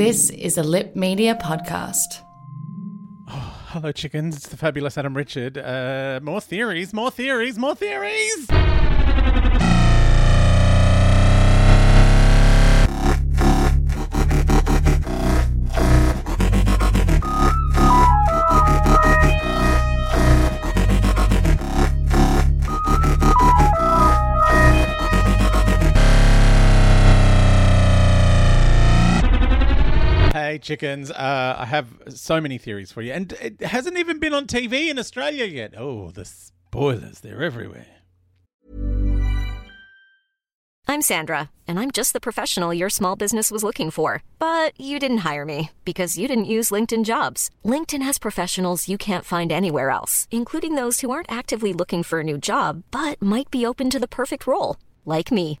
This is a Lip Media podcast. Hello, chickens. It's the fabulous Adam Richard. Uh, more theories, more theories, more theories. Hey, chickens. Uh, I have so many theories for you. And it hasn't even been on TV in Australia yet. Oh, the spoilers. They're everywhere. I'm Sandra, and I'm just the professional your small business was looking for. But you didn't hire me because you didn't use LinkedIn jobs. LinkedIn has professionals you can't find anywhere else, including those who aren't actively looking for a new job but might be open to the perfect role, like me.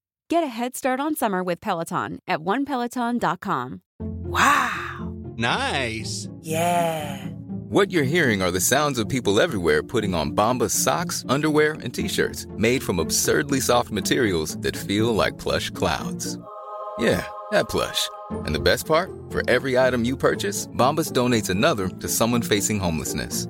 Get a head start on summer with Peloton at onepeloton.com. Wow. Nice. Yeah. What you're hearing are the sounds of people everywhere putting on Bombas socks, underwear, and t-shirts made from absurdly soft materials that feel like plush clouds. Yeah, that plush. And the best part? For every item you purchase, Bombas donates another to someone facing homelessness.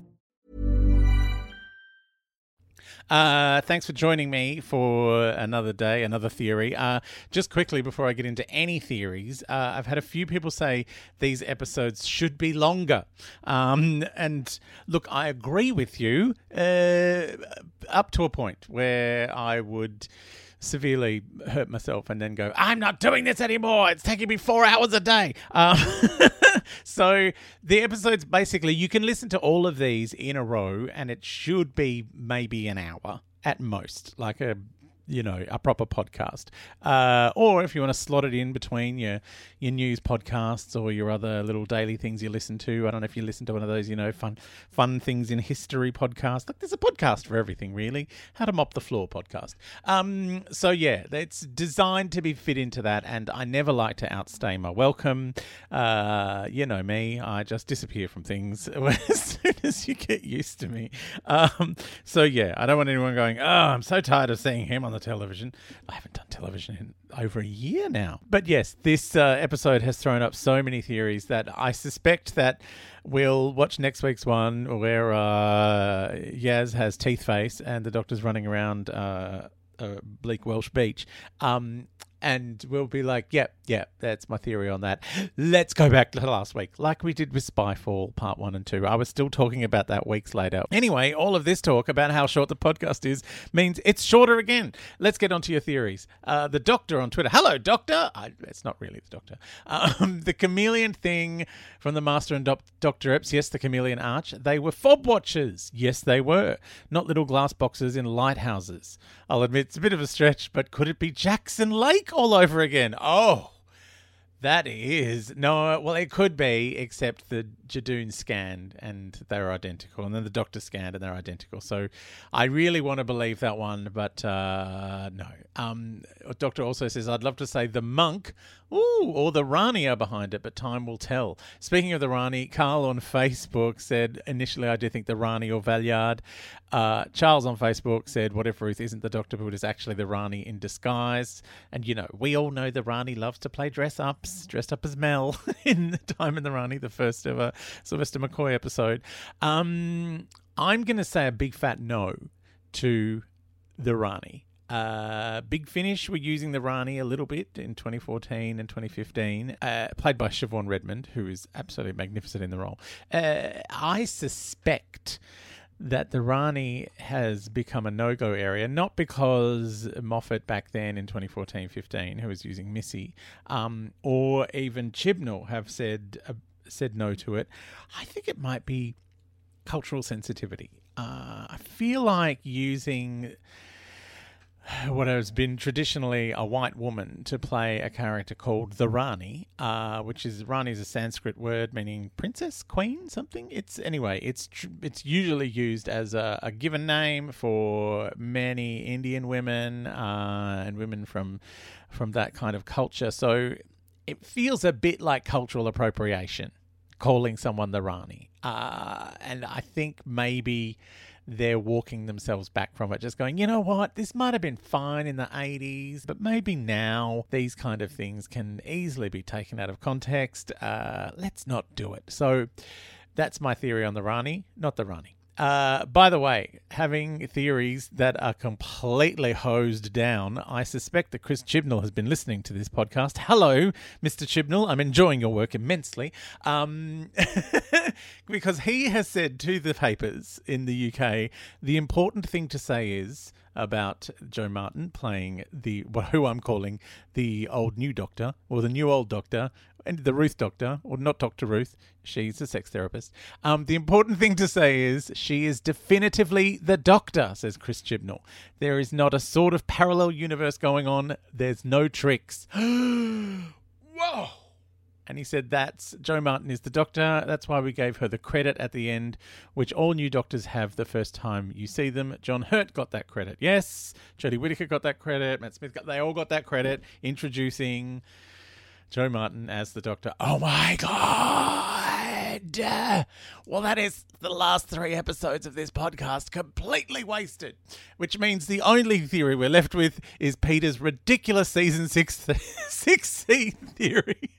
Uh, thanks for joining me for another day, another theory. Uh, just quickly before I get into any theories, uh, I've had a few people say these episodes should be longer. Um, and look, I agree with you uh, up to a point where I would severely hurt myself and then go, I'm not doing this anymore. It's taking me four hours a day. Um, so the episodes basically, you can listen to all of these in a row and it should be maybe an hour at most, like a you know a proper podcast. Uh, or if you want to slot it in between your your news podcasts or your other little daily things you listen to i don't know if you listen to one of those you know fun fun things in history podcast. Like there's a podcast for everything really. How to mop the floor podcast. Um so yeah it's designed to be fit into that and i never like to outstay my welcome. Uh you know me i just disappear from things as soon as you get used to me. Um so yeah i don't want anyone going oh i'm so tired of seeing him on the television. I haven't done television in over a year now. But yes, this uh, episode has thrown up so many theories that I suspect that we'll watch next week's one where uh, Yaz has teeth face and the doctor's running around uh, uh, bleak Welsh beach. Um, and we'll be like, yep, yep, that's my theory on that. Let's go back to last week, like we did with Spyfall Part 1 and 2. I was still talking about that weeks later. Anyway, all of this talk about how short the podcast is means it's shorter again. Let's get on to your theories. Uh, the Doctor on Twitter. Hello, Doctor. I, it's not really the Doctor. Um, the chameleon thing from the Master and Dr. Epps. Yes, the chameleon arch. They were fob watchers. Yes, they were. Not little glass boxes in lighthouses. I'll admit it's a bit of a stretch, but could it be Jackson Lake all over again? Oh, that is no. Well, it could be, except the Judoon scanned and they're identical, and then the Doctor scanned and they're identical. So, I really want to believe that one, but uh, no. Um, Doctor also says I'd love to say the monk, ooh, or the Rani are behind it, but time will tell. Speaking of the Rani, Carl on Facebook said initially I do think the Rani or Valeyard. Uh, Charles on Facebook said, "What if Ruth isn't the Doctor, but is actually the Rani in disguise?" And you know, we all know the Rani loves to play dress ups, dressed up as Mel in Time and the Rani, the first ever Sylvester McCoy episode. Um, I'm going to say a big fat no to the Rani. Uh, Big Finish were using the Rani a little bit in 2014 and 2015, uh, played by Siobhan Redmond, who is absolutely magnificent in the role. Uh, I suspect that the Rani has become a no go area, not because Moffat back then in 2014 15, who was using Missy, um, or even Chibnall have said said no to it. I think it might be cultural sensitivity. Uh, I feel like using what has been traditionally a white woman to play a character called the Rani, uh, which is Rani is a Sanskrit word meaning princess, queen, something. It's anyway, it's tr- it's usually used as a, a given name for many Indian women uh, and women from from that kind of culture. So it feels a bit like cultural appropriation, calling someone the Rani, uh, and I think maybe they're walking themselves back from it, just going, you know what, this might have been fine in the 80s, but maybe now these kind of things can easily be taken out of context. Uh, let's not do it. So that's my theory on the Rani, not the Rani. Uh, by the way, having theories that are completely hosed down, I suspect that Chris Chibnall has been listening to this podcast. Hello, Mr. Chibnall. I'm enjoying your work immensely. Um, because he has said to the papers in the UK the important thing to say is about Jo Martin playing the who I'm calling the old new doctor or the new old doctor and the Ruth doctor or not Doctor Ruth. She's a sex therapist. Um, the important thing to say is she is definitively the doctor, says Chris Chibnall. There is not a sort of parallel universe going on. There's no tricks. Whoa. And he said that's Jo Martin is the doctor. That's why we gave her the credit at the end, which all new doctors have the first time you see them. John Hurt got that credit. Yes. Jodie Whittaker got that credit. Matt Smith got they all got that credit introducing Jo Martin as the doctor. Oh my god. Well, that is the last three episodes of this podcast completely wasted. Which means the only theory we're left with is Peter's ridiculous season six six C theory.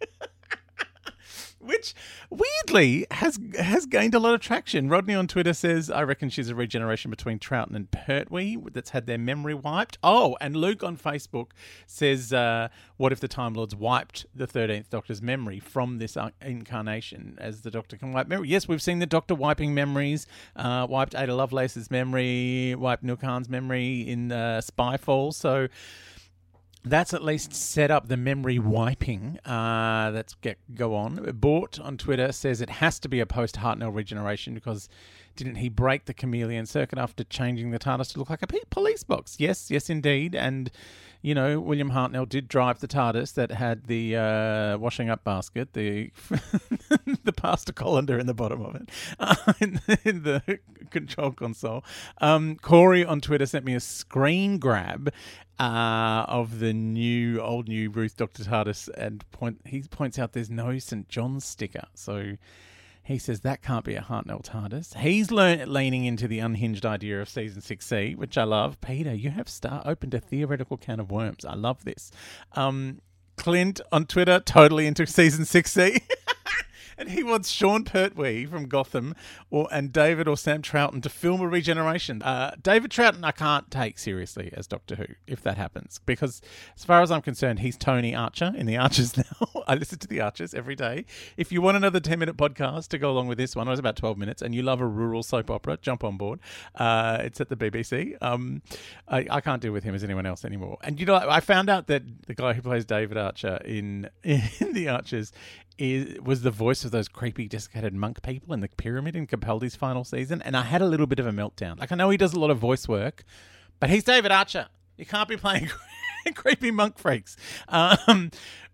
Which weirdly has has gained a lot of traction. Rodney on Twitter says, "I reckon she's a regeneration between Troughton and Pertwee that's had their memory wiped." Oh, and Luke on Facebook says, uh, "What if the Time Lords wiped the Thirteenth Doctor's memory from this uh, incarnation, as the Doctor can wipe memory?" Yes, we've seen the Doctor wiping memories. Uh, wiped Ada Lovelace's memory, wiped Khan's memory in uh, Spyfall. So that's at least set up the memory wiping. Uh, let's get go on. Bort on Twitter says it has to be a post Hartnell regeneration because didn't he break the chameleon circuit after changing the TARDIS to look like a police box? Yes, yes, indeed. And you know, William Hartnell did drive the TARDIS that had the uh, washing up basket, the the pasta colander in the bottom of it, uh, in, the, in, the, control console. Um, Corey on Twitter sent me a screen grab uh, of the new, old new Ruth Doctor TARDIS, and point he points out there's no St John's sticker, so. He says that can't be a Hartnell TARDIS. He's leaning into the unhinged idea of season 6C, which I love. Peter, you have star- opened a theoretical can of worms. I love this. Um, Clint on Twitter, totally into season 6C. and he wants Sean Pertwee from Gotham or and David or Sam Troughton to film a regeneration. Uh, David Troughton, I can't take seriously as Doctor Who if that happens because, as far as I'm concerned, he's Tony Archer in the Archers now. I listen to the Archers every day. If you want another 10 minute podcast to go along with this one, it was about 12 minutes, and you love a rural soap opera, jump on board. Uh, it's at the BBC. Um, I, I, can't deal with him as anyone else anymore. And you know, I found out that the guy who plays David Archer in in the Archers is was the voice of those creepy desiccated monk people in the pyramid in Capaldi's final season, and I had a little bit of a meltdown. Like I know he does a lot of voice work, but he's David Archer. You can't be playing creepy monk freaks. Um,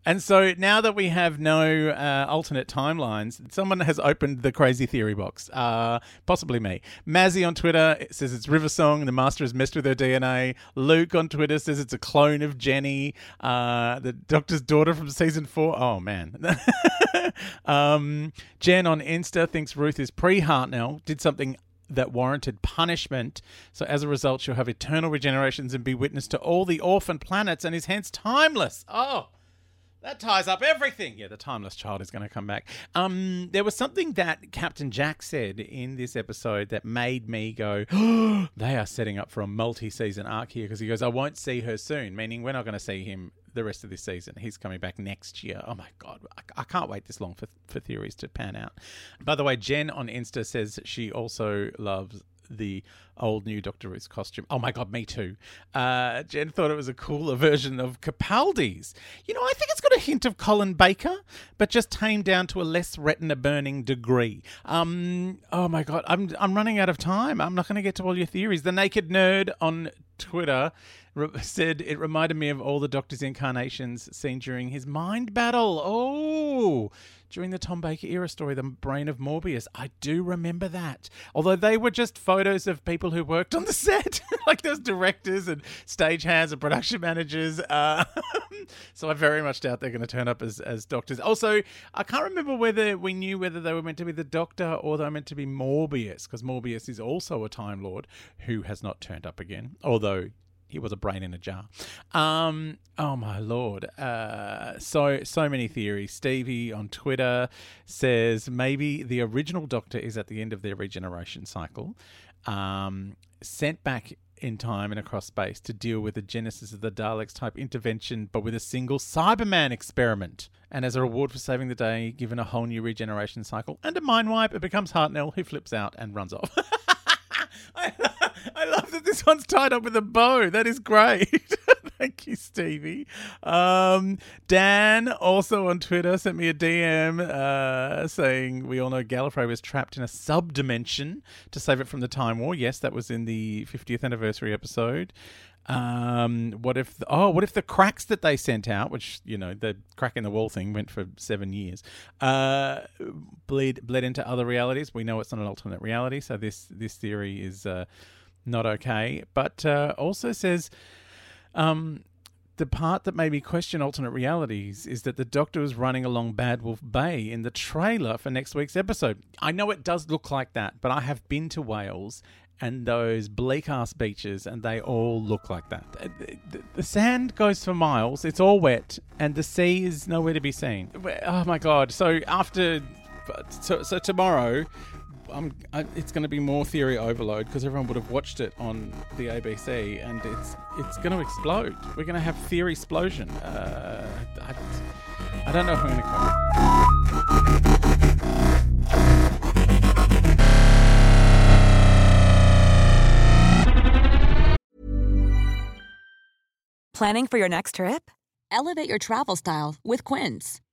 and so now that we have no uh, alternate timelines, someone has opened the crazy theory box. Uh, possibly me. Mazzy on Twitter says it's River Song. The Master has messed with her DNA. Luke on Twitter says it's a clone of Jenny, uh, the Doctor's daughter from season four. Oh man. um, Jen on Insta thinks Ruth is pre Hartnell. Did something that warranted punishment. So as a result, she'll have eternal regenerations and be witness to all the orphan planets and is hence timeless. Oh. That ties up everything. Yeah, the timeless child is going to come back. Um, there was something that Captain Jack said in this episode that made me go, oh, "They are setting up for a multi-season arc here." Because he goes, "I won't see her soon," meaning we're not going to see him the rest of this season. He's coming back next year. Oh my god, I, I can't wait this long for for theories to pan out. By the way, Jen on Insta says she also loves the old new Doctor Who's costume. Oh my god, me too. Uh, Jen thought it was a cooler version of Capaldi's. You know, I think it's got a hint of Colin Baker, but just tamed down to a less retina burning degree. Um, oh my god, I'm I'm running out of time. I'm not going to get to all your theories. The Naked Nerd on Twitter said it reminded me of all the Doctor's incarnations seen during his mind battle. Oh, during the Tom Baker era story, The Brain of Morbius. I do remember that. Although they were just photos of people who worked on the set, like those directors and stagehands and production managers. Uh, so I very much doubt they're going to turn up as, as doctors. Also, I can't remember whether we knew whether they were meant to be the Doctor or they were meant to be Morbius, because Morbius is also a Time Lord who has not turned up again. Although he was a brain in a jar. Um, oh my lord! Uh, so so many theories. Stevie on Twitter says maybe the original Doctor is at the end of their regeneration cycle, um, sent back in time and across space to deal with the genesis of the Daleks type intervention, but with a single Cyberman experiment. And as a reward for saving the day, given a whole new regeneration cycle and a mind wipe, it becomes Hartnell, who flips out and runs off. I, love that this one's tied up with a bow. That is great. Thank you, Stevie. Um, Dan, also on Twitter, sent me a DM uh, saying we all know Gallifrey was trapped in a sub dimension to save it from the Time War. Yes, that was in the 50th anniversary episode. Um, what if? The, oh, what if the cracks that they sent out, which you know the crack in the wall thing went for seven years, uh, bled bled into other realities? We know it's not an alternate reality, so this this theory is uh, not okay. But uh, also says, um, the part that made me question alternate realities is that the Doctor was running along Bad Wolf Bay in the trailer for next week's episode. I know it does look like that, but I have been to Wales and those bleak ass beaches, and they all look like that. The, sand goes for miles, it's all wet, and the sea is nowhere to be seen. Oh my god! So after, so, so tomorrow. I'm, I, it's going to be more theory overload because everyone would have watched it on the ABC, and it's it's going to explode. We're going to have theory explosion. Uh, I, I don't know if I'm going to cope. Planning for your next trip? Elevate your travel style with Quince.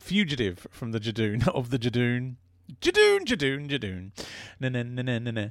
Fugitive from the Judoon of the Judoon. Judoon, Judoon, Judoon. Na, na, na, na, na, na.